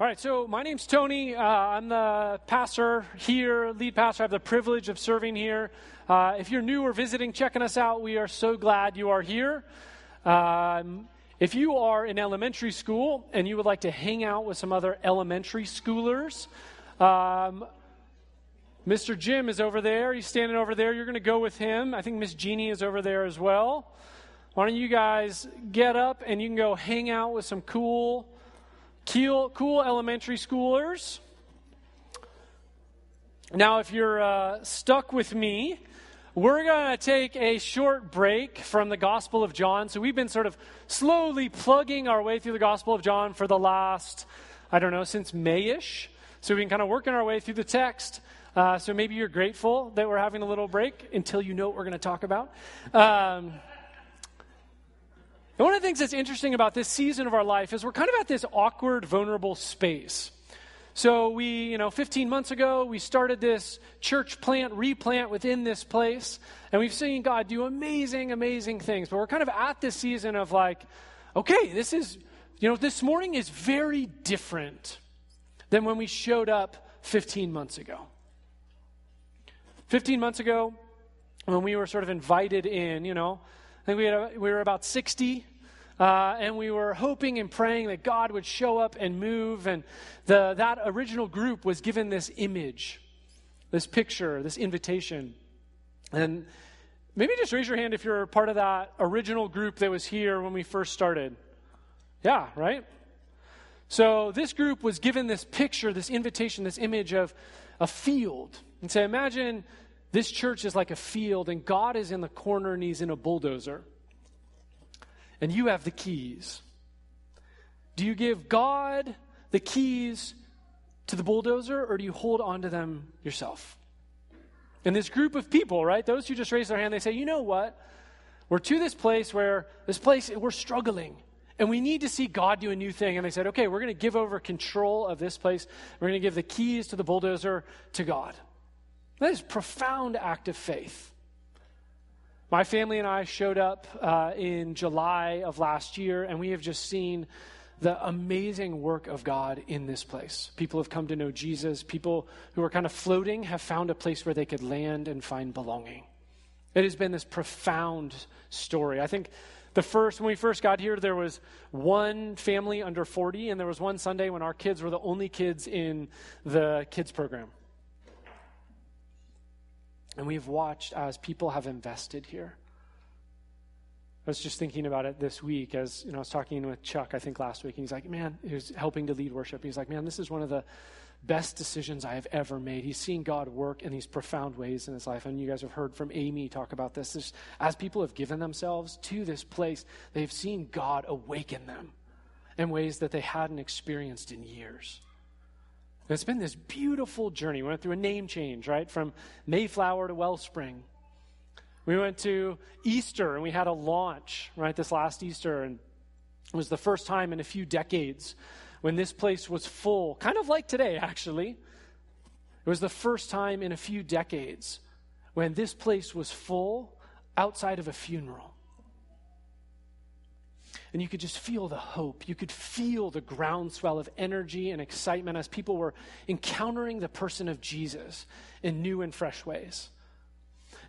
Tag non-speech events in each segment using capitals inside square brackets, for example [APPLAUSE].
All right, so my name's Tony. Uh, I'm the pastor here, lead pastor. I have the privilege of serving here. Uh, if you're new or visiting, checking us out, we are so glad you are here. Um, if you are in elementary school and you would like to hang out with some other elementary schoolers, um, Mr. Jim is over there. He's standing over there. You're going to go with him. I think Miss Jeannie is over there as well. Why don't you guys get up and you can go hang out with some cool cool, cool elementary schoolers. Now, if you're uh, stuck with me, we're going to take a short break from the Gospel of John. So, we've been sort of slowly plugging our way through the Gospel of John for the last, I don't know, since Mayish. So, we've been kind of working our way through the text. Uh, so, maybe you're grateful that we're having a little break until you know what we're going to talk about. Um, and one of the things that's interesting about this season of our life is we're kind of at this awkward, vulnerable space. So we, you know, 15 months ago, we started this church plant, replant within this place, and we've seen God do amazing, amazing things. But we're kind of at this season of like, okay, this is, you know, this morning is very different than when we showed up 15 months ago. 15 months ago, when we were sort of invited in, you know, I think we, had we were about 60 uh, and we were hoping and praying that God would show up and move. And the, that original group was given this image, this picture, this invitation. And maybe just raise your hand if you're part of that original group that was here when we first started. Yeah, right? So this group was given this picture, this invitation, this image of a field. And say, imagine this church is like a field, and God is in the corner and he's in a bulldozer and you have the keys. Do you give God the keys to the bulldozer or do you hold on to them yourself? And this group of people, right, those who just raised their hand, they say, you know what? We're to this place where this place, we're struggling. And we need to see God do a new thing. And they said, okay, we're going to give over control of this place. We're going to give the keys to the bulldozer to God. That is profound act of faith. My family and I showed up uh, in July of last year, and we have just seen the amazing work of God in this place. People have come to know Jesus. People who are kind of floating have found a place where they could land and find belonging. It has been this profound story. I think the first, when we first got here, there was one family under 40, and there was one Sunday when our kids were the only kids in the kids program. And we've watched as people have invested here. I was just thinking about it this week as you know, I was talking with Chuck, I think last week, and he's like, Man, he was helping to lead worship. He's like, Man, this is one of the best decisions I have ever made. He's seen God work in these profound ways in his life. And you guys have heard from Amy talk about this. As people have given themselves to this place, they've seen God awaken them in ways that they hadn't experienced in years. It's been this beautiful journey. We went through a name change, right? From Mayflower to Wellspring. We went to Easter and we had a launch, right, this last Easter. And it was the first time in a few decades when this place was full, kind of like today, actually. It was the first time in a few decades when this place was full outside of a funeral. And you could just feel the hope. You could feel the groundswell of energy and excitement as people were encountering the person of Jesus in new and fresh ways.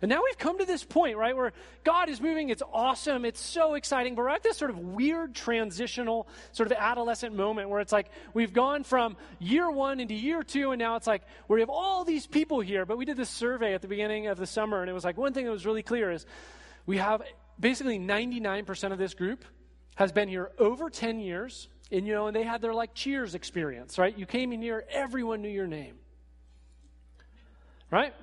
And now we've come to this point, right, where God is moving. It's awesome. It's so exciting. But we're at this sort of weird transitional, sort of adolescent moment where it's like we've gone from year one into year two, and now it's like we have all these people here. But we did this survey at the beginning of the summer, and it was like one thing that was really clear is we have basically 99% of this group has been here over 10 years, and you know, and they had their like cheers experience, right? You came in here, everyone knew your name. Right?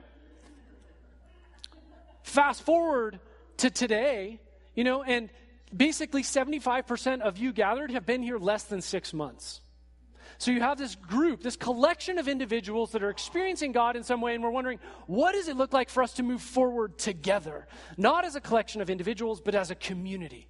Fast forward to today, you know, and basically 75% of you gathered have been here less than six months. So you have this group, this collection of individuals that are experiencing God in some way, and we're wondering, what does it look like for us to move forward together? Not as a collection of individuals, but as a community.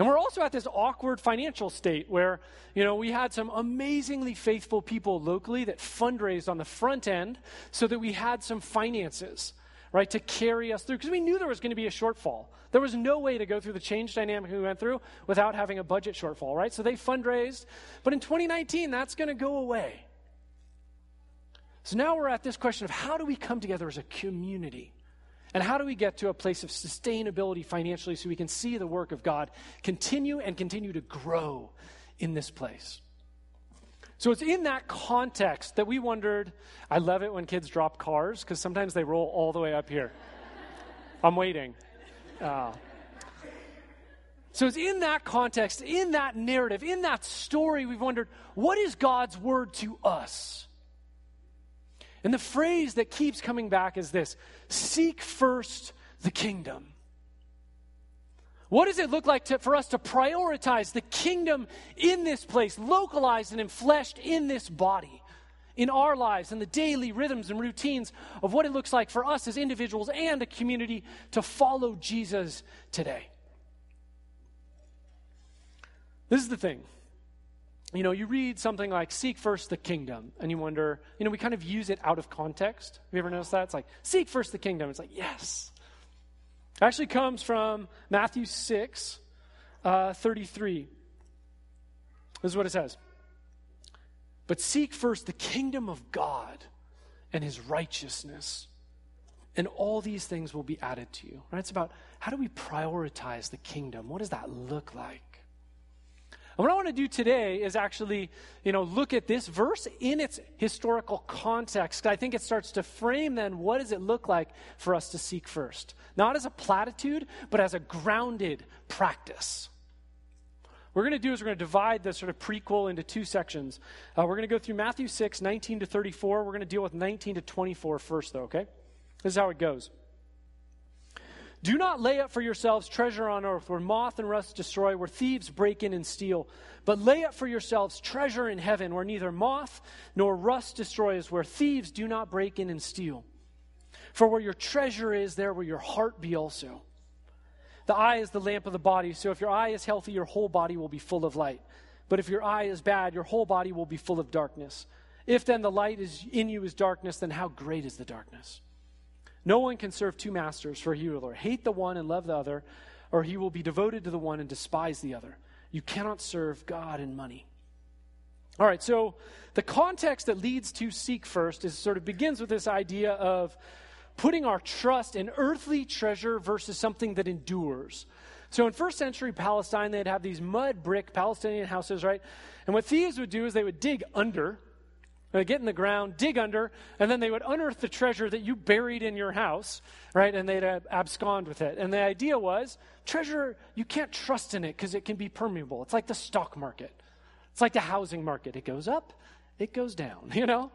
And we're also at this awkward financial state where, you know, we had some amazingly faithful people locally that fundraised on the front end so that we had some finances, right, to carry us through because we knew there was going to be a shortfall. There was no way to go through the change dynamic we went through without having a budget shortfall, right? So they fundraised. But in 2019, that's going to go away. So now we're at this question of how do we come together as a community? And how do we get to a place of sustainability financially so we can see the work of God continue and continue to grow in this place? So it's in that context that we wondered. I love it when kids drop cars because sometimes they roll all the way up here. [LAUGHS] I'm waiting. Uh, so it's in that context, in that narrative, in that story, we've wondered what is God's word to us? And the phrase that keeps coming back is this seek first the kingdom. What does it look like to, for us to prioritize the kingdom in this place, localized and enfleshed in this body, in our lives, and the daily rhythms and routines of what it looks like for us as individuals and a community to follow Jesus today? This is the thing you know, you read something like seek first the kingdom, and you wonder, you know, we kind of use it out of context. Have you ever noticed that? It's like, seek first the kingdom. It's like, yes. It actually comes from Matthew 6, uh, 33. This is what it says. But seek first the kingdom of God and his righteousness, and all these things will be added to you. Right? It's about how do we prioritize the kingdom? What does that look like? What I want to do today is actually, you know, look at this verse in its historical context. I think it starts to frame then what does it look like for us to seek first? Not as a platitude, but as a grounded practice. What we're going to do is we're going to divide the sort of prequel into two sections. Uh, we're going to go through Matthew 6, 19 to 34. We're going to deal with 19 to 24 first, though, okay? This is how it goes. Do not lay up for yourselves treasure on earth where moth and rust destroy, where thieves break in and steal. But lay up for yourselves treasure in heaven where neither moth nor rust destroys, where thieves do not break in and steal. For where your treasure is, there will your heart be also. The eye is the lamp of the body, so if your eye is healthy, your whole body will be full of light. But if your eye is bad, your whole body will be full of darkness. If then the light is in you is darkness, then how great is the darkness? No one can serve two masters, for he will either hate the one and love the other, or he will be devoted to the one and despise the other. You cannot serve God and money. All right, so the context that leads to seek first is sort of begins with this idea of putting our trust in earthly treasure versus something that endures. So in first century Palestine, they'd have these mud brick Palestinian houses, right? And what thieves would do is they would dig under they get in the ground, dig under, and then they would unearth the treasure that you buried in your house, right? And they'd abscond with it. And the idea was treasure, you can't trust in it because it can be permeable. It's like the stock market, it's like the housing market. It goes up, it goes down, [LAUGHS] you know?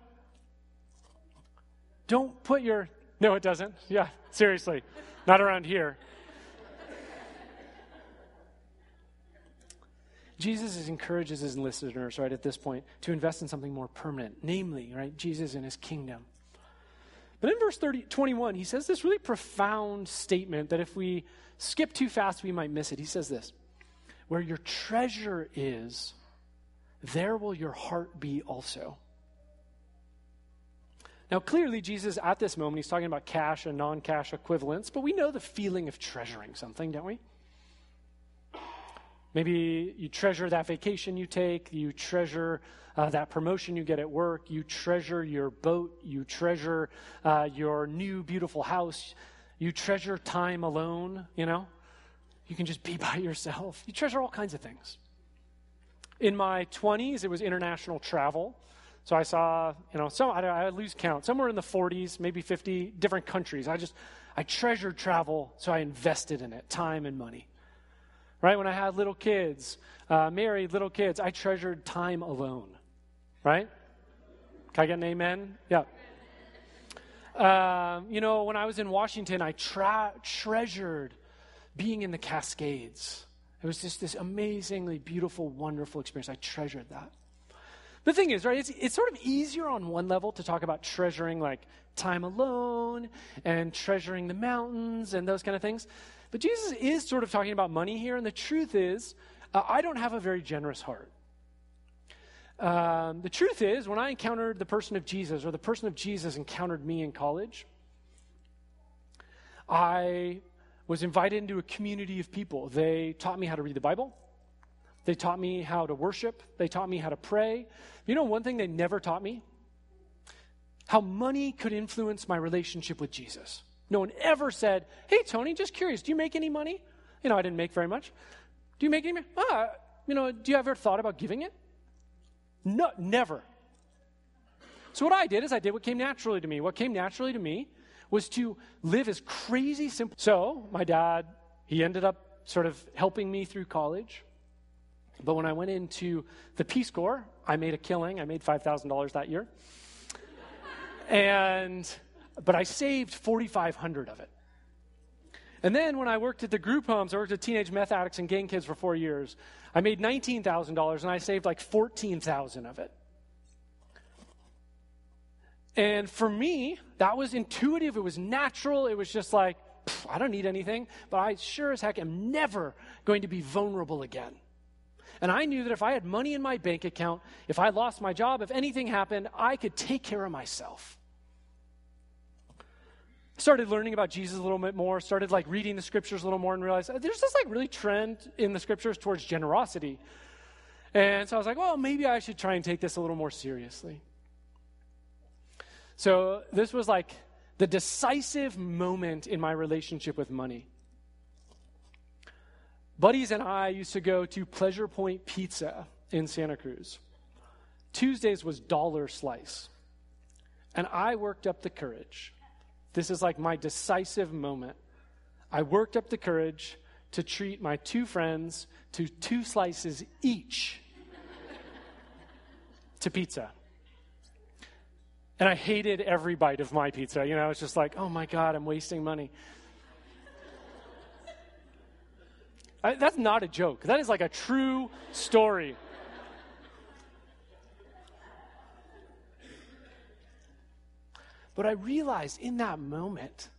Don't put your. No, it doesn't. Yeah, seriously. Not around here. Jesus encourages his listeners, right, at this point, to invest in something more permanent, namely, right, Jesus and his kingdom. But in verse 30, 21, he says this really profound statement that if we skip too fast, we might miss it. He says this Where your treasure is, there will your heart be also. Now, clearly, Jesus, at this moment, he's talking about cash and non cash equivalents, but we know the feeling of treasuring something, don't we? Maybe you treasure that vacation you take, you treasure uh, that promotion you get at work, you treasure your boat, you treasure uh, your new beautiful house, you treasure time alone, you know? You can just be [LAUGHS] by yourself. You treasure all kinds of things. In my 20s, it was international travel. So I saw, you know, some, I, I lose count, somewhere in the 40s, maybe 50 different countries. I just, I treasured travel, so I invested in it, time and money right? When I had little kids, uh, married little kids, I treasured time alone, right? Can I get an amen? Yeah. Uh, you know, when I was in Washington, I tra- treasured being in the Cascades. It was just this amazingly beautiful, wonderful experience. I treasured that. The thing is, right, it's, it's sort of easier on one level to talk about treasuring like time alone and treasuring the mountains and those kind of things. But Jesus is sort of talking about money here, and the truth is, uh, I don't have a very generous heart. Um, the truth is, when I encountered the person of Jesus, or the person of Jesus encountered me in college, I was invited into a community of people. They taught me how to read the Bible. They taught me how to worship. They taught me how to pray. You know, one thing they never taught me? How money could influence my relationship with Jesus. No one ever said, Hey, Tony, just curious, do you make any money? You know, I didn't make very much. Do you make any money? Ah, you know, do you ever thought about giving it? No, never. So what I did is I did what came naturally to me. What came naturally to me was to live as crazy simple. So my dad, he ended up sort of helping me through college. But when I went into the Peace Corps, I made a killing. I made $5,000 that year. and, but I saved 4,500 of it. And then when I worked at the group homes, I worked with teenage meth addicts and gang kids for four years. I made $19,000 and I saved like 14,000 of it. And for me, that was intuitive. It was natural. It was just like, I don't need anything, but I sure as heck am never going to be vulnerable again. And I knew that if I had money in my bank account, if I lost my job, if anything happened, I could take care of myself. Started learning about Jesus a little bit more, started like reading the scriptures a little more and realized uh, there's this like really trend in the scriptures towards generosity. And so I was like, well, maybe I should try and take this a little more seriously. So this was like the decisive moment in my relationship with money. Buddies and I used to go to Pleasure Point Pizza in Santa Cruz. Tuesdays was dollar slice. And I worked up the courage. This is like my decisive moment. I worked up the courage to treat my two friends to two slices each [LAUGHS] to pizza. And I hated every bite of my pizza. You know, it's just like, oh my God, I'm wasting money. I, that's not a joke. That is like a true story. But I realized in that moment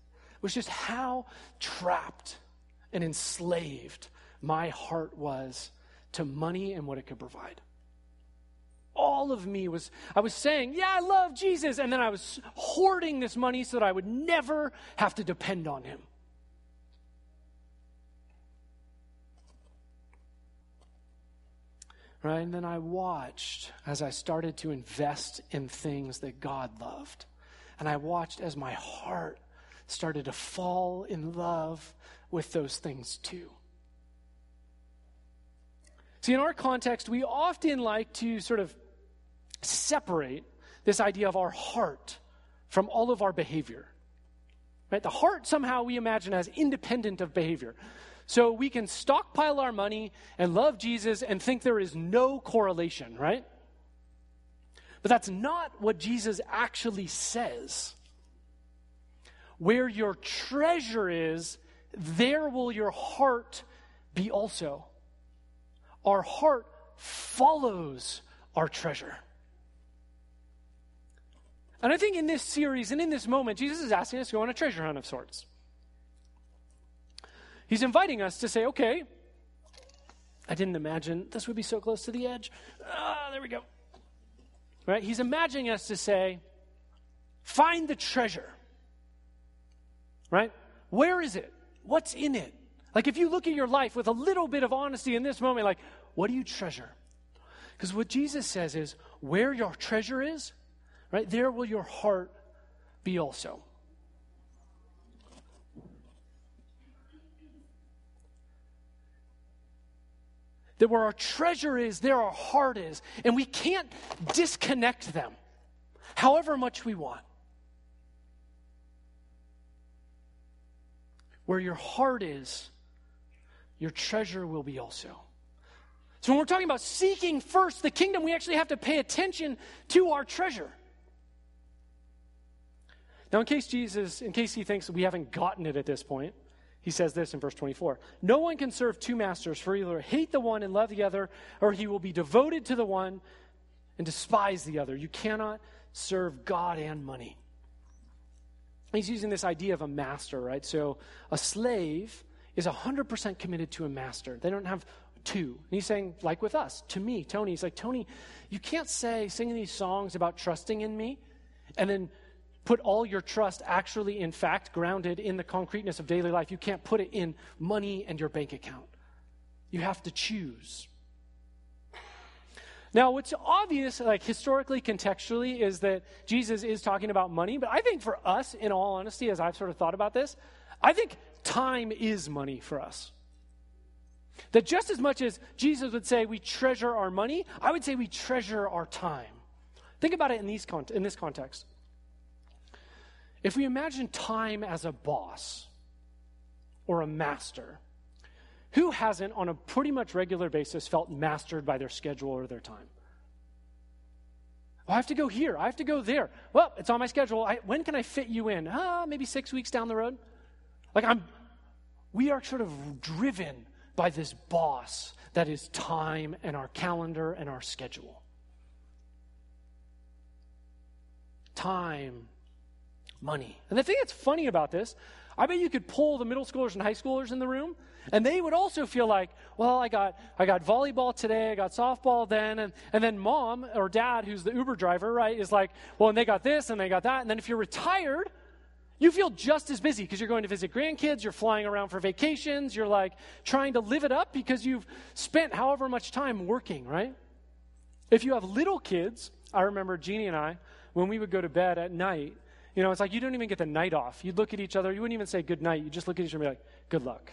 was just how trapped and enslaved my heart was to money and what it could provide. All of me was, I was saying, Yeah, I love Jesus. And then I was hoarding this money so that I would never have to depend on him. Right? And then I watched as I started to invest in things that God loved. And I watched as my heart started to fall in love with those things too. See, in our context, we often like to sort of separate this idea of our heart from all of our behavior. Right? The heart somehow we imagine as independent of behavior. So we can stockpile our money and love Jesus and think there is no correlation, right? But that's not what Jesus actually says. Where your treasure is, there will your heart be also. Our heart follows our treasure. And I think in this series and in this moment, Jesus is asking us to go on a treasure hunt of sorts. He's inviting us to say, okay, I didn't imagine this would be so close to the edge. Ah, there we go. Right? He's imagining us to say, find the treasure. Right? Where is it? What's in it? Like if you look at your life with a little bit of honesty in this moment, like, what do you treasure? Because what Jesus says is, where your treasure is, right, there will your heart be also. That where our treasure is, there our heart is. And we can't disconnect them, however much we want. Where your heart is, your treasure will be also. So when we're talking about seeking first the kingdom, we actually have to pay attention to our treasure. Now, in case Jesus, in case he thinks we haven't gotten it at this point, he says this in verse 24 No one can serve two masters, for either hate the one and love the other, or he will be devoted to the one and despise the other. You cannot serve God and money. He's using this idea of a master, right? So a slave is 100% committed to a master. They don't have two. And he's saying, like with us, to me, Tony, he's like, Tony, you can't say, singing these songs about trusting in me, and then put all your trust actually, in fact, grounded in the concreteness of daily life. You can't put it in money and your bank account. You have to choose. Now, what's obvious, like historically, contextually, is that Jesus is talking about money. But I think for us, in all honesty, as I've sort of thought about this, I think time is money for us. That just as much as Jesus would say we treasure our money, I would say we treasure our time. Think about it in, these con- in this context. If we imagine time as a boss or a master, who hasn't, on a pretty much regular basis, felt mastered by their schedule or their time? Oh, I have to go here. I have to go there. Well, it's on my schedule. I, when can I fit you in? Ah, maybe six weeks down the road. Like I'm, we are sort of driven by this boss that is time and our calendar and our schedule. Time, money. And the thing that's funny about this, I bet you could pull the middle schoolers and high schoolers in the room, and they would also feel like, well, I got I got volleyball today, I got softball then, and, and then mom or dad, who's the Uber driver, right, is like, well, and they got this and they got that. And then if you're retired, you feel just as busy because you're going to visit grandkids, you're flying around for vacations, you're like trying to live it up because you've spent however much time working, right? If you have little kids, I remember Jeannie and I, when we would go to bed at night, you know, it's like you don't even get the night off. You'd look at each other, you wouldn't even say good night, you just look at each other and be like, good luck.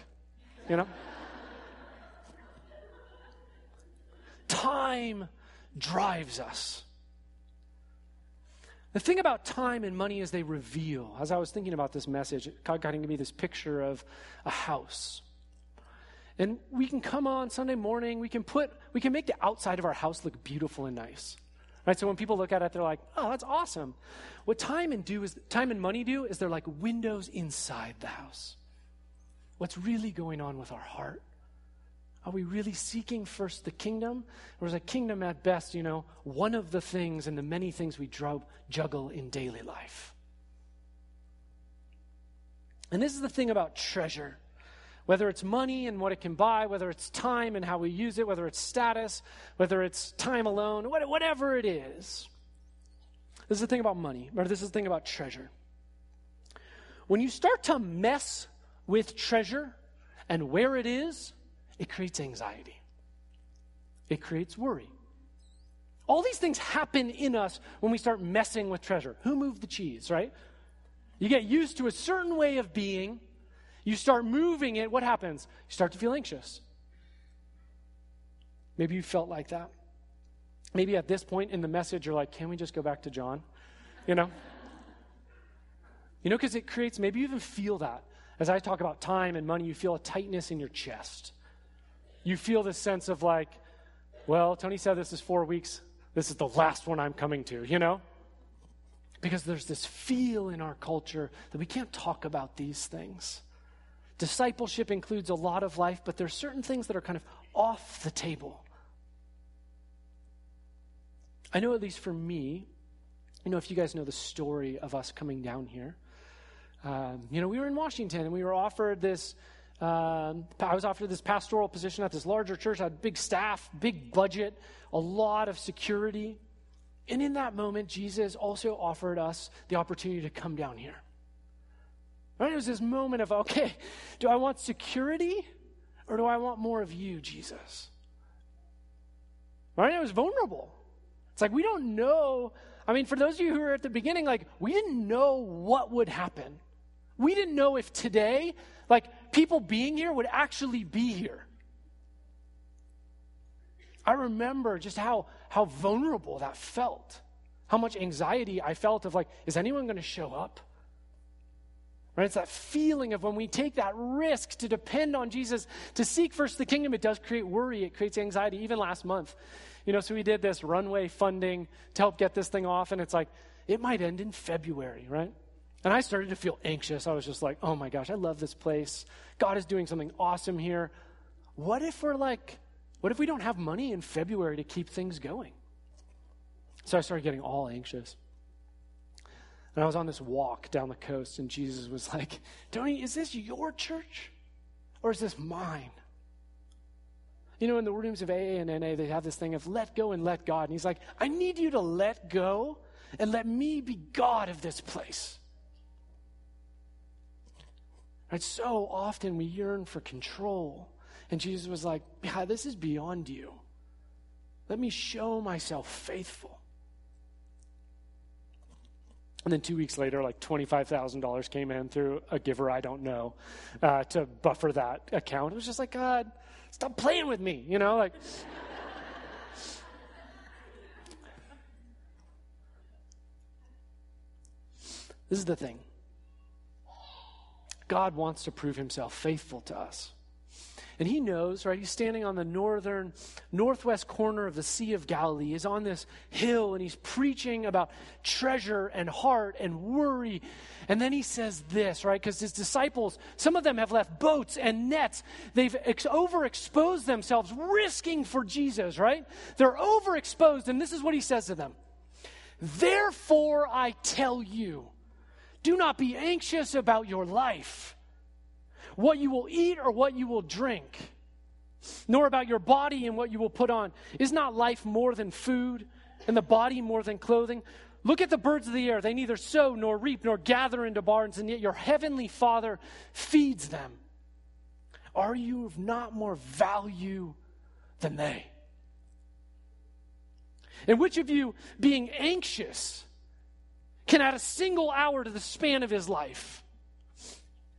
You know? [LAUGHS] Time drives us. The thing about time and money is they reveal. As I was thinking about this message, God got to me this picture of a house. And we can come on Sunday morning, we can put, we can make the outside of our house look beautiful and nice. Right? So when people look at it, they're like, oh, that's awesome. What time and do is time and money do is they're like windows inside the house. What's really going on with our heart? Are we really seeking first the kingdom? Or is a kingdom at best, you know, one of the things and the many things we juggle in daily life? And this is the thing about treasure. Whether it's money and what it can buy, whether it's time and how we use it, whether it's status, whether it's time alone, whatever it is. This is the thing about money, or this is the thing about treasure. When you start to mess with treasure and where it is, it creates anxiety, it creates worry. All these things happen in us when we start messing with treasure. Who moved the cheese, right? You get used to a certain way of being, you start moving it, what happens? You start to feel anxious. Maybe you felt like that. Maybe at this point in the message, you're like, can we just go back to John? You know? You know, because it creates, maybe you even feel that. As I talk about time and money, you feel a tightness in your chest you feel this sense of like, well, Tony said this is four weeks. This is the last one I'm coming to, you know? Because there's this feel in our culture that we can't talk about these things. Discipleship includes a lot of life, but there's certain things that are kind of off the table. I know, at least for me, you know, if you guys know the story of us coming down here, um, you know, we were in Washington and we were offered this um, I was offered this pastoral position at this larger church. I had big staff, big budget, a lot of security. And in that moment, Jesus also offered us the opportunity to come down here. Right? It was this moment of, okay, do I want security or do I want more of you, Jesus? Right? It was vulnerable. It's like we don't know. I mean, for those of you who were at the beginning, like, we didn't know what would happen. We didn't know if today, like, people being here would actually be here. I remember just how, how vulnerable that felt, how much anxiety I felt of, like, is anyone going to show up? Right? It's that feeling of when we take that risk to depend on Jesus, to seek first the kingdom, it does create worry, it creates anxiety. Even last month, you know, so we did this runway funding to help get this thing off, and it's like, it might end in February, right? And I started to feel anxious. I was just like, oh my gosh, I love this place. God is doing something awesome here. What if we're like, what if we don't have money in February to keep things going? So I started getting all anxious. And I was on this walk down the coast, and Jesus was like, Tony, is this your church or is this mine? You know, in the rooms of AA and NA, they have this thing of let go and let God. And he's like, I need you to let go and let me be God of this place. Right? So often we yearn for control. And Jesus was like, Yeah, this is beyond you. Let me show myself faithful. And then two weeks later, like $25,000 came in through a giver I don't know uh, to buffer that account. It was just like, God, stop playing with me, you know? Like, this is the thing God wants to prove himself faithful to us. And he knows, right? He's standing on the northern, northwest corner of the Sea of Galilee. He's on this hill and he's preaching about treasure and heart and worry. And then he says this, right? Because his disciples, some of them have left boats and nets. They've ex- overexposed themselves, risking for Jesus, right? They're overexposed. And this is what he says to them Therefore, I tell you, do not be anxious about your life what you will eat or what you will drink, nor about your body and what you will put on. Is not life more than food, and the body more than clothing? Look at the birds of the air. They neither sow nor reap nor gather into barns, and yet your heavenly Father feeds them. Are you of not more value than they? And which of you, being anxious, can add a single hour to the span of his life?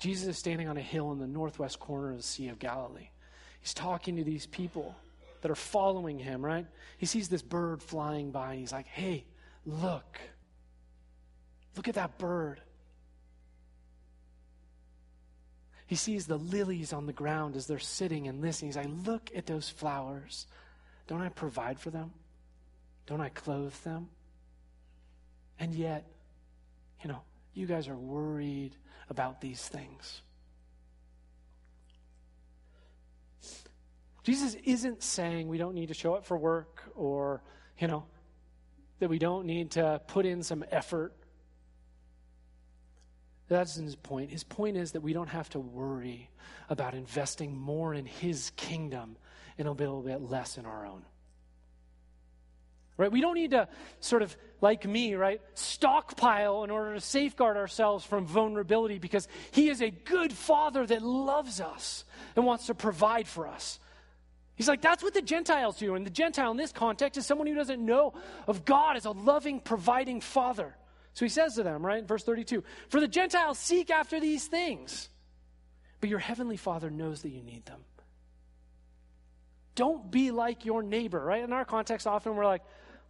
Jesus is standing on a hill in the northwest corner of the Sea of Galilee. He's talking to these people that are following him, right? He sees this bird flying by and he's like, hey, look. Look at that bird. He sees the lilies on the ground as they're sitting and listening. He's like, look at those flowers. Don't I provide for them? Don't I clothe them? And yet, you know, you guys are worried about these things. Jesus isn't saying we don't need to show up for work or, you know, that we don't need to put in some effort. That's his point. His point is that we don't have to worry about investing more in his kingdom and a little bit less in our own. Right? We don't need to sort of, like me, right, stockpile in order to safeguard ourselves from vulnerability because He is a good Father that loves us and wants to provide for us. He's like, that's what the Gentiles do. And the Gentile in this context is someone who doesn't know of God as a loving, providing Father. So he says to them, right, verse 32 For the Gentiles seek after these things, but your heavenly Father knows that you need them. Don't be like your neighbor, right? In our context, often we're like,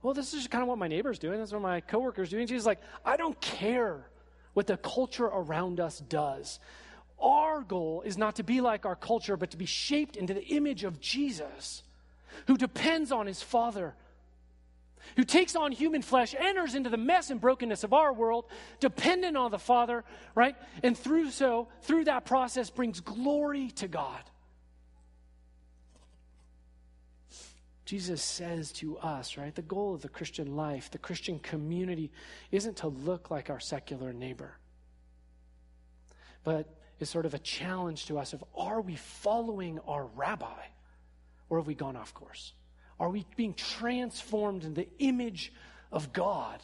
well, this is kind of what my neighbor's doing. That's what my coworker's doing. Jesus like, I don't care what the culture around us does. Our goal is not to be like our culture, but to be shaped into the image of Jesus, who depends on his Father, who takes on human flesh, enters into the mess and brokenness of our world, dependent on the Father, right? And through so, through that process, brings glory to God. Jesus says to us, right? The goal of the Christian life, the Christian community, isn't to look like our secular neighbor, but is sort of a challenge to us of are we following our rabbi or have we gone off course? Are we being transformed in the image of God?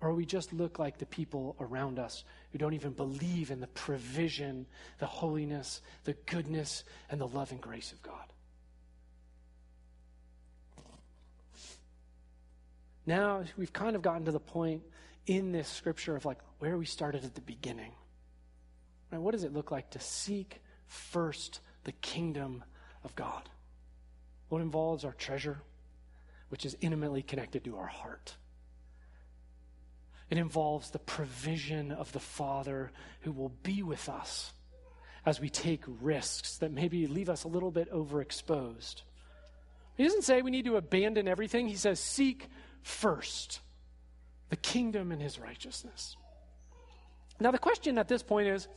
Or we just look like the people around us who don't even believe in the provision, the holiness, the goodness, and the love and grace of God? Now we've kind of gotten to the point in this scripture of like where we started at the beginning. Right? What does it look like to seek first the kingdom of God? What involves our treasure, which is intimately connected to our heart. It involves the provision of the Father who will be with us as we take risks that maybe leave us a little bit overexposed. He doesn't say we need to abandon everything, he says, seek first the kingdom and his righteousness. Now, the question at this point is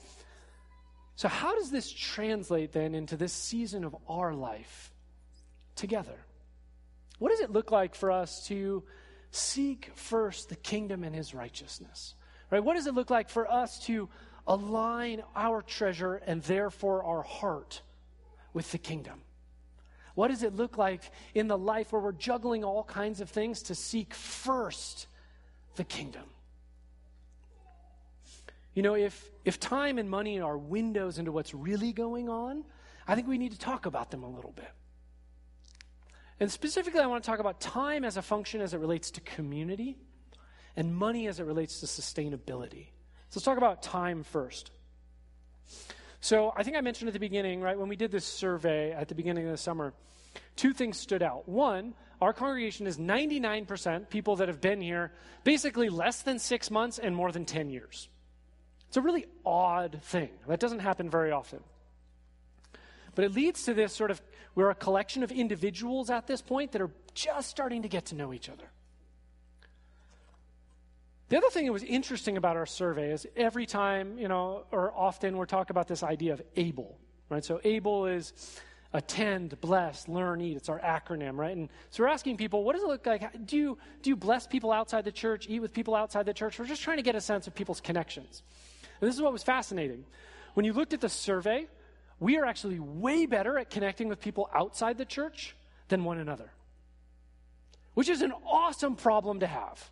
so, how does this translate then into this season of our life together? What does it look like for us to seek first the kingdom and his righteousness? Right? What does it look like for us to align our treasure and therefore our heart with the kingdom? What does it look like in the life where we're juggling all kinds of things to seek first the kingdom? You know, if, if time and money are windows into what's really going on, I think we need to talk about them a little bit. And specifically, I want to talk about time as a function as it relates to community and money as it relates to sustainability. So let's talk about time first. So I think I mentioned at the beginning, right, when we did this survey at the beginning of the summer, two things stood out. One, our congregation is 99% people that have been here basically less than six months and more than 10 years. It's a really odd thing. That doesn't happen very often. But it leads to this sort of we're a collection of individuals at this point that are just starting to get to know each other. The other thing that was interesting about our survey is every time, you know, or often we're talking about this idea of ABLE, right? So ABLE is attend, bless, learn, eat. It's our acronym, right? And so we're asking people, what does it look like? Do you, do you bless people outside the church, eat with people outside the church? We're just trying to get a sense of people's connections. And this is what was fascinating. When you looked at the survey, we are actually way better at connecting with people outside the church than one another, which is an awesome problem to have,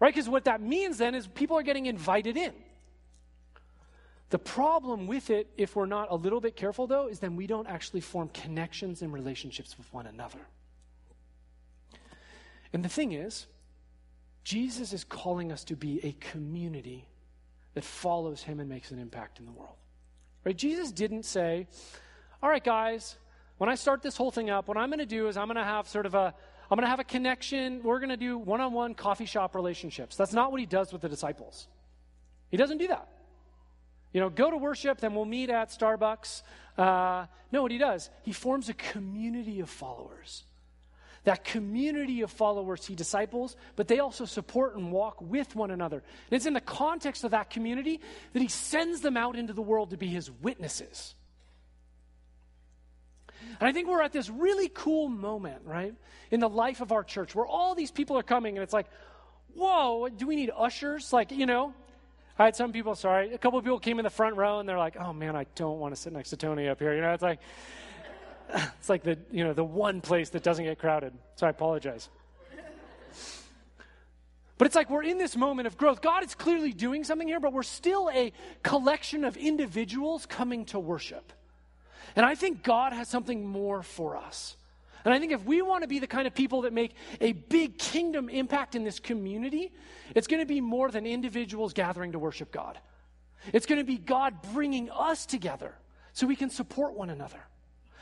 right? Because what that means then is people are getting invited in. The problem with it, if we're not a little bit careful though, is then we don't actually form connections and relationships with one another. And the thing is, Jesus is calling us to be a community that follows him and makes an impact in the world. Right? Jesus didn't say, all right, guys, when I start this whole thing up, what I'm going to do is I'm going to have sort of a I'm going to have a connection. We're going to do one on one coffee shop relationships. That's not what he does with the disciples. He doesn't do that. You know, go to worship, then we'll meet at Starbucks. Uh, no, what he does, he forms a community of followers that community of followers he disciples, but they also support and walk with one another. And it's in the context of that community that he sends them out into the world to be his witnesses. And I think we're at this really cool moment, right, in the life of our church where all these people are coming and it's like, whoa, do we need ushers? Like, you know, I had some people, sorry, a couple of people came in the front row and they're like, oh man, I don't want to sit next to Tony up here. You know, it's like, [LAUGHS] it's like the, you know, the one place that doesn't get crowded. So I apologize. But it's like we're in this moment of growth. God is clearly doing something here, but we're still a collection of individuals coming to worship. And I think God has something more for us. And I think if we want to be the kind of people that make a big kingdom impact in this community, it's going to be more than individuals gathering to worship God. It's going to be God bringing us together so we can support one another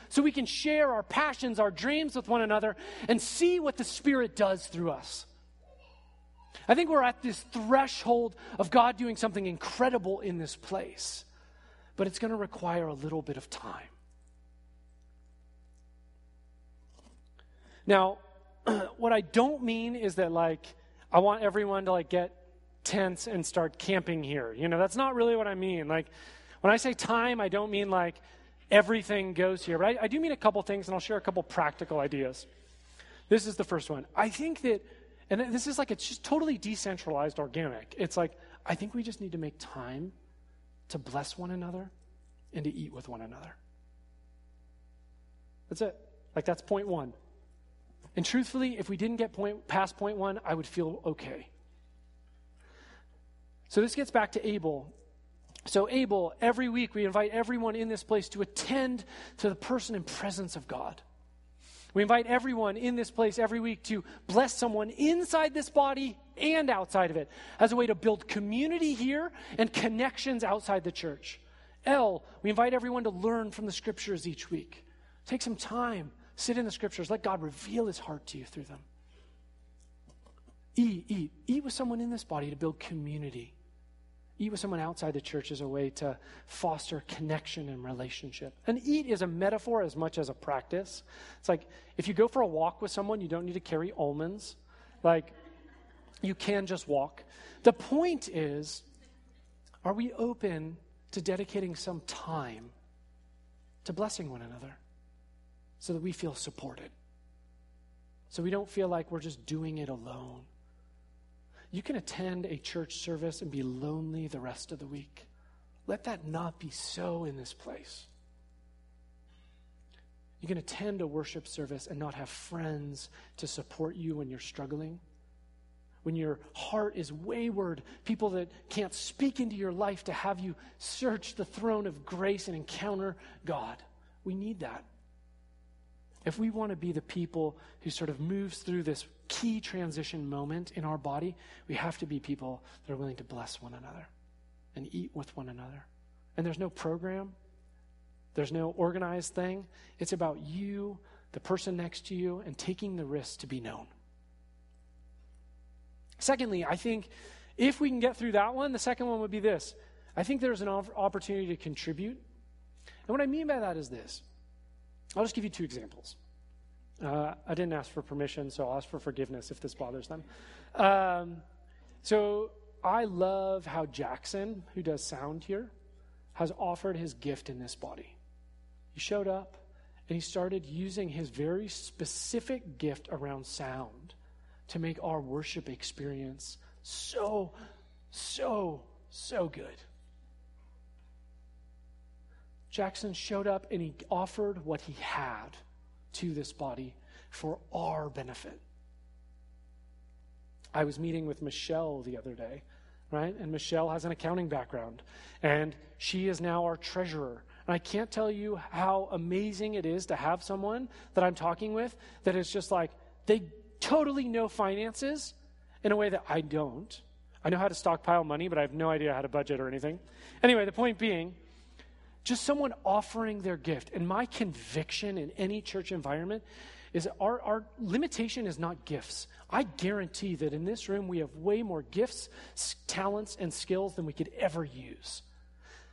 so we can share our passions, our dreams with one another, and see what the Spirit does through us. I think we're at this threshold of God doing something incredible in this place, but it's going to require a little bit of time. Now, [CLEARS THROAT] what I don't mean is that, like, I want everyone to, like, get tents and start camping here. You know, that's not really what I mean. Like, when I say time, I don't mean, like, everything goes here. But I, I do mean a couple things, and I'll share a couple practical ideas. This is the first one. I think that, and this is like, it's just totally decentralized organic. It's like, I think we just need to make time to bless one another and to eat with one another. That's it. Like, that's point one. And truthfully, if we didn't get point, past point one, I would feel okay. So this gets back to ABLE so, ABLE, every week we invite everyone in this place to attend to the person and presence of God. We invite everyone in this place every week to bless someone inside this body and outside of it as a way to build community here and connections outside the church. L, we invite everyone to learn from the scriptures each week. Take some time, sit in the scriptures, let God reveal his heart to you through them. E, eat. Eat with someone in this body to build community. Eat with someone outside the church as a way to foster connection and relationship. And eat is a metaphor as much as a practice. It's like if you go for a walk with someone, you don't need to carry almonds. Like, you can just walk. The point is, are we open to dedicating some time to blessing one another so that we feel supported? So we don't feel like we're just doing it alone. You can attend a church service and be lonely the rest of the week. Let that not be so in this place. You can attend a worship service and not have friends to support you when you're struggling. When your heart is wayward, people that can't speak into your life to have you search the throne of grace and encounter God. We need that. If we want to be the people who sort of moves through this key transition moment in our body, we have to be people that are willing to bless one another and eat with one another. And there's no program, there's no organized thing. It's about you, the person next to you, and taking the risk to be known. Secondly, I think if we can get through that one, the second one would be this. I think there's an opportunity to contribute. And what I mean by that is this I'll just give you two examples. Uh, I didn't ask for permission, so I'll ask for forgiveness if this bothers them. Um, so I love how Jackson, who does sound here, has offered his gift in this body. He showed up and he started using his very specific gift around sound to make our worship experience so, so, so good. Jackson showed up and he offered what he had to this body for our benefit. I was meeting with Michelle the other day, right? And Michelle has an accounting background, and she is now our treasurer. And I can't tell you how amazing it is to have someone that I'm talking with that is just like, they totally know finances in a way that I don't. I know how to stockpile money, but I have no idea how to budget or anything. Anyway, the point being, just someone offering their gift. And my conviction in any church environment is our, our limitation is not gifts. I guarantee that in this room we have way more gifts, talents, and skills than we could ever use.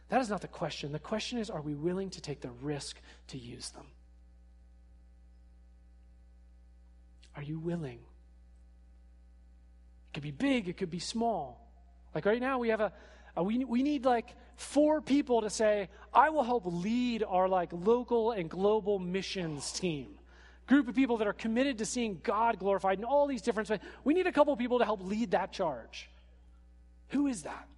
That is not the question. The question is are we willing to take the risk to use them? Are you willing? It could be big, it could be small. Like right now, we have a, uh, we, we need like four people to say, I will help lead our like local and global missions team. Group of people that are committed to seeing God glorified in all these different ways. We need a couple people to help lead that charge. Who is that?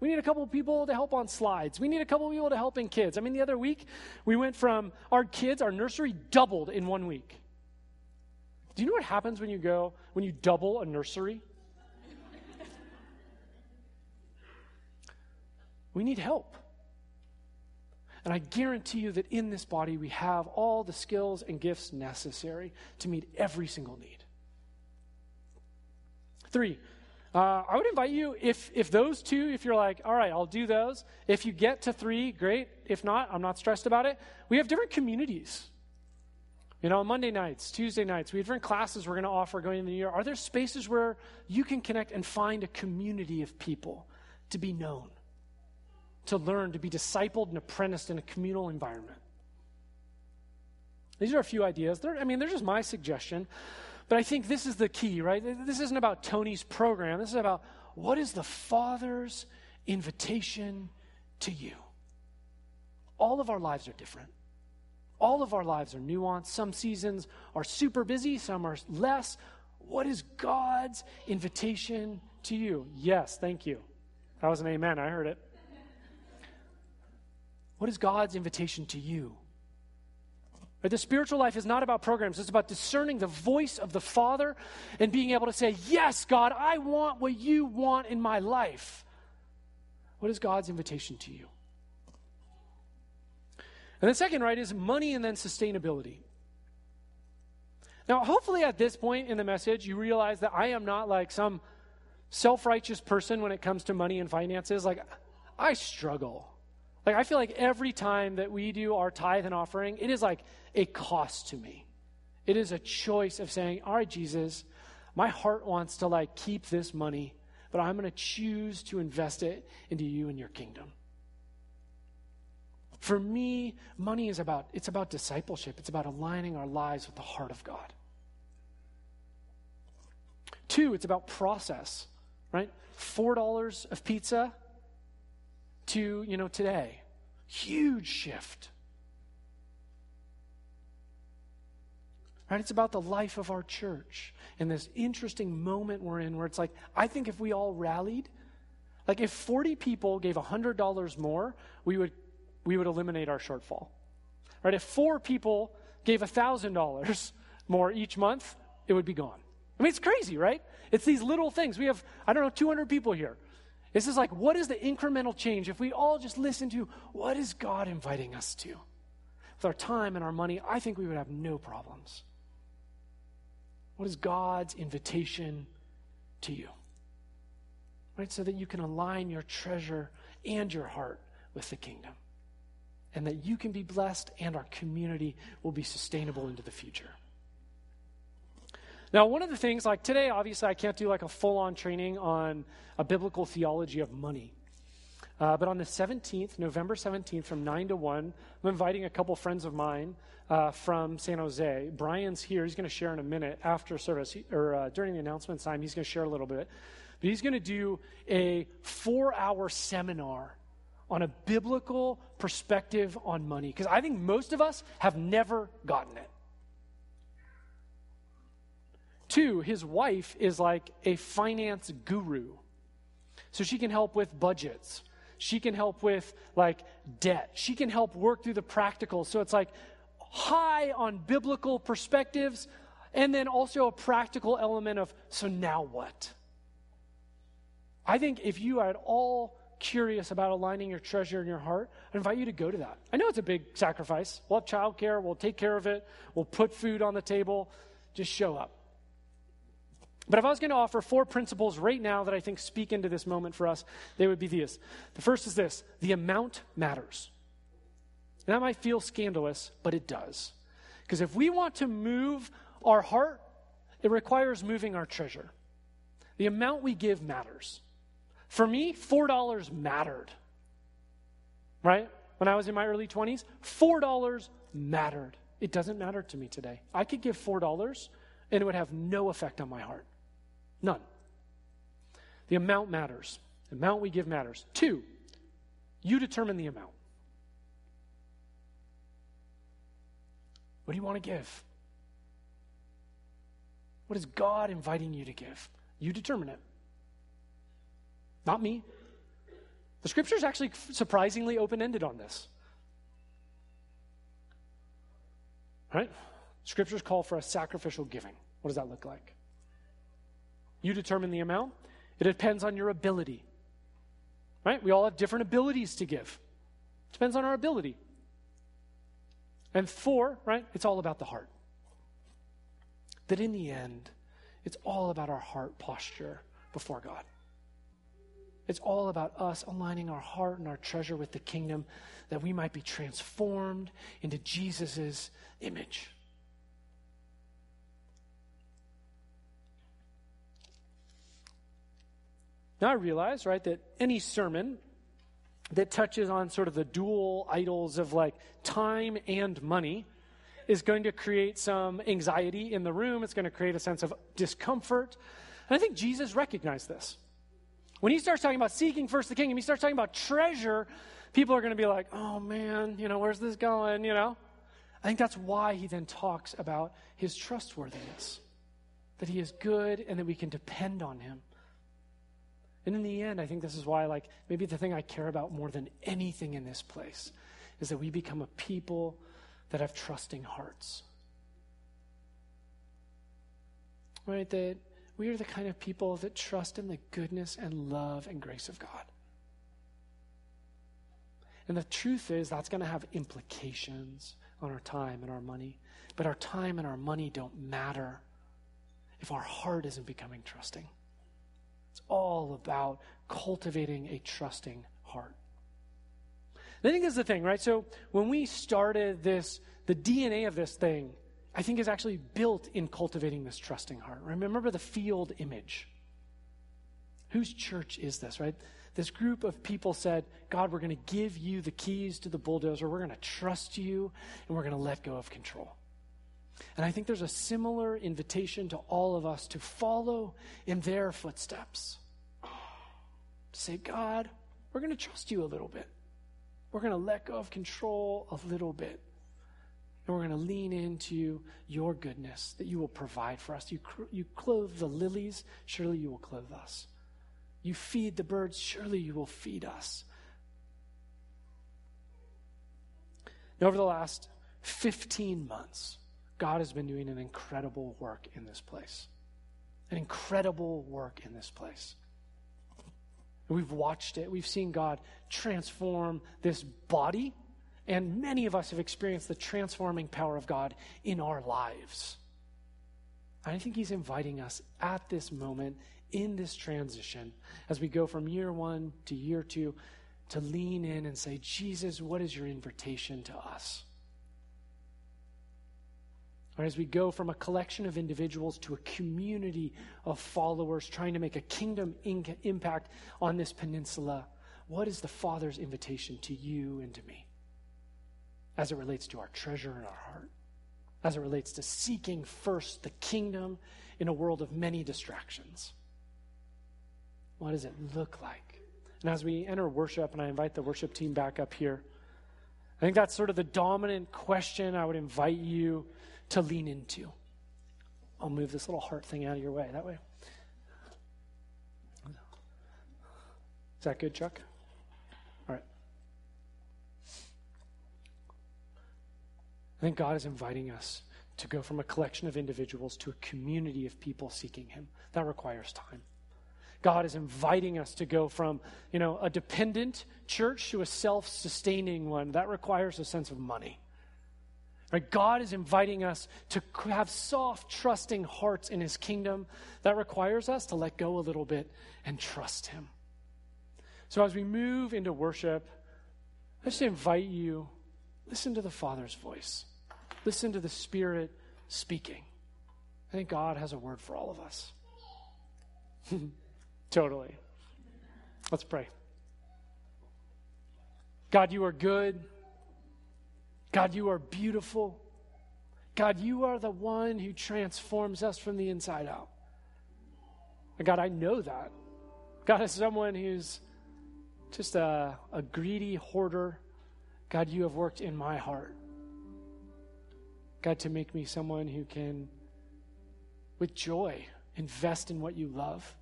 We need a couple people to help on slides. We need a couple people to help in kids. I mean, the other week, we went from our kids, our nursery doubled in one week. Do you know what happens when you go, when you double a nursery? We need help. And I guarantee you that in this body we have all the skills and gifts necessary to meet every single need. Three, uh, I would invite you, if, if those two, if you're like, all right, I'll do those. If you get to three, great. If not, I'm not stressed about it. We have different communities. You know, Monday nights, Tuesday nights, we have different classes we're going to offer going into the year. Are there spaces where you can connect and find a community of people to be known? To learn to be discipled and apprenticed in a communal environment. These are a few ideas. They're, I mean, they're just my suggestion, but I think this is the key, right? This isn't about Tony's program. This is about what is the Father's invitation to you? All of our lives are different. All of our lives are nuanced. Some seasons are super busy, some are less. What is God's invitation to you? Yes, thank you. That was an amen. I heard it. What is God's invitation to you? The spiritual life is not about programs. It's about discerning the voice of the Father and being able to say, Yes, God, I want what you want in my life. What is God's invitation to you? And the second, right, is money and then sustainability. Now, hopefully, at this point in the message, you realize that I am not like some self righteous person when it comes to money and finances. Like, I struggle. Like, I feel like every time that we do our tithe and offering, it is like a cost to me. It is a choice of saying, All right, Jesus, my heart wants to like keep this money, but I'm going to choose to invest it into you and your kingdom. For me, money is about it's about discipleship. It's about aligning our lives with the heart of God. Two, it's about process, right? $4 of pizza to, you know, today. Huge shift. Right? It's about the life of our church and this interesting moment we're in where it's like, I think if we all rallied, like if 40 people gave $100 more, we would, we would eliminate our shortfall. Right? If four people gave $1,000 more each month, it would be gone. I mean, it's crazy, right? It's these little things. We have, I don't know, 200 people here. This is like, what is the incremental change if we all just listen to what is God inviting us to? With our time and our money, I think we would have no problems. What is God's invitation to you? Right? So that you can align your treasure and your heart with the kingdom. And that you can be blessed and our community will be sustainable into the future. Now, one of the things, like today, obviously, I can't do like a full on training on a biblical theology of money. Uh, but on the 17th, November 17th, from 9 to 1, I'm inviting a couple friends of mine uh, from San Jose. Brian's here. He's going to share in a minute after service, or uh, during the announcement time, he's going to share a little bit. But he's going to do a four hour seminar on a biblical perspective on money. Because I think most of us have never gotten it. Two, his wife is like a finance guru. So she can help with budgets she can help with like debt. She can help work through the practical. So it's like high on biblical perspectives and then also a practical element of so now what? I think if you are at all curious about aligning your treasure in your heart, I invite you to go to that. I know it's a big sacrifice. We'll have childcare, we'll take care of it, we'll put food on the table. Just show up. But if I was going to offer four principles right now that I think speak into this moment for us, they would be these. The first is this the amount matters. And that might feel scandalous, but it does. Because if we want to move our heart, it requires moving our treasure. The amount we give matters. For me, $4 mattered. Right? When I was in my early 20s, $4 mattered. It doesn't matter to me today. I could give $4 and it would have no effect on my heart. None. The amount matters. The amount we give matters. Two, you determine the amount. What do you want to give? What is God inviting you to give? You determine it. Not me. The scripture is actually surprisingly open ended on this. Right? Scriptures call for a sacrificial giving. What does that look like? You determine the amount. It depends on your ability. Right? We all have different abilities to give. Depends on our ability. And four, right? It's all about the heart. That in the end, it's all about our heart posture before God. It's all about us aligning our heart and our treasure with the kingdom that we might be transformed into Jesus' image. Now I realize, right, that any sermon that touches on sort of the dual idols of like time and money is going to create some anxiety in the room. It's going to create a sense of discomfort. And I think Jesus recognized this. When he starts talking about seeking first the kingdom, he starts talking about treasure, people are going to be like, oh man, you know, where's this going, you know? I think that's why he then talks about his trustworthiness, that he is good and that we can depend on him. And in the end, I think this is why, like, maybe the thing I care about more than anything in this place is that we become a people that have trusting hearts. Right? That we are the kind of people that trust in the goodness and love and grace of God. And the truth is, that's going to have implications on our time and our money. But our time and our money don't matter if our heart isn't becoming trusting. It's all about cultivating a trusting heart. And I think that's the thing, right? So when we started this, the DNA of this thing, I think is actually built in cultivating this trusting heart. Remember the field image. Whose church is this, right? This group of people said, God, we're going to give you the keys to the bulldozer. We're going to trust you, and we're going to let go of control. And I think there's a similar invitation to all of us to follow in their footsteps. Say, God, we're going to trust you a little bit. We're going to let go of control a little bit. And we're going to lean into your goodness that you will provide for us. You, you clothe the lilies, surely you will clothe us. You feed the birds, surely you will feed us. And over the last 15 months, God has been doing an incredible work in this place. An incredible work in this place. We've watched it. We've seen God transform this body, and many of us have experienced the transforming power of God in our lives. I think He's inviting us at this moment in this transition as we go from year one to year two to lean in and say, Jesus, what is your invitation to us? As we go from a collection of individuals to a community of followers trying to make a kingdom in- impact on this peninsula, what is the Father's invitation to you and to me as it relates to our treasure in our heart, as it relates to seeking first the kingdom in a world of many distractions? What does it look like? And as we enter worship, and I invite the worship team back up here, I think that's sort of the dominant question I would invite you to lean into. I'll move this little heart thing out of your way. That way. Is that good, Chuck? All right. I think God is inviting us to go from a collection of individuals to a community of people seeking Him. That requires time. God is inviting us to go from, you know, a dependent church to a self-sustaining one. That requires a sense of money. Right? God is inviting us to have soft, trusting hearts in his kingdom. That requires us to let go a little bit and trust him. So as we move into worship, I just invite you listen to the Father's voice. Listen to the Spirit speaking. I think God has a word for all of us. [LAUGHS] Totally. Let's pray. God, you are good. God, you are beautiful. God, you are the one who transforms us from the inside out. God, I know that. God, as someone who's just a, a greedy hoarder, God, you have worked in my heart. God, to make me someone who can, with joy, invest in what you love.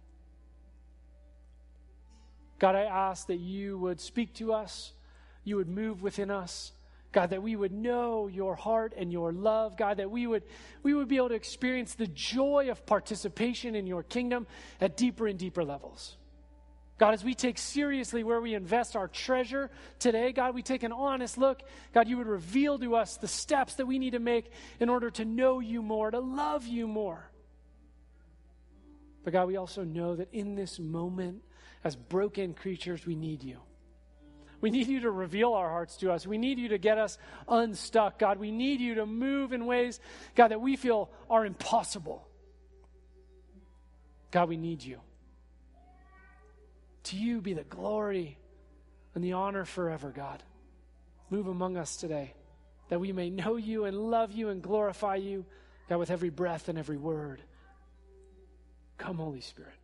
God, I ask that you would speak to us, you would move within us. God, that we would know your heart and your love. God, that we would, we would be able to experience the joy of participation in your kingdom at deeper and deeper levels. God, as we take seriously where we invest our treasure today, God, we take an honest look. God, you would reveal to us the steps that we need to make in order to know you more, to love you more. But God, we also know that in this moment, as broken creatures, we need you. We need you to reveal our hearts to us. We need you to get us unstuck, God. We need you to move in ways, God, that we feel are impossible. God, we need you. To you be the glory and the honor forever, God. Move among us today that we may know you and love you and glorify you, God, with every breath and every word. Come, Holy Spirit.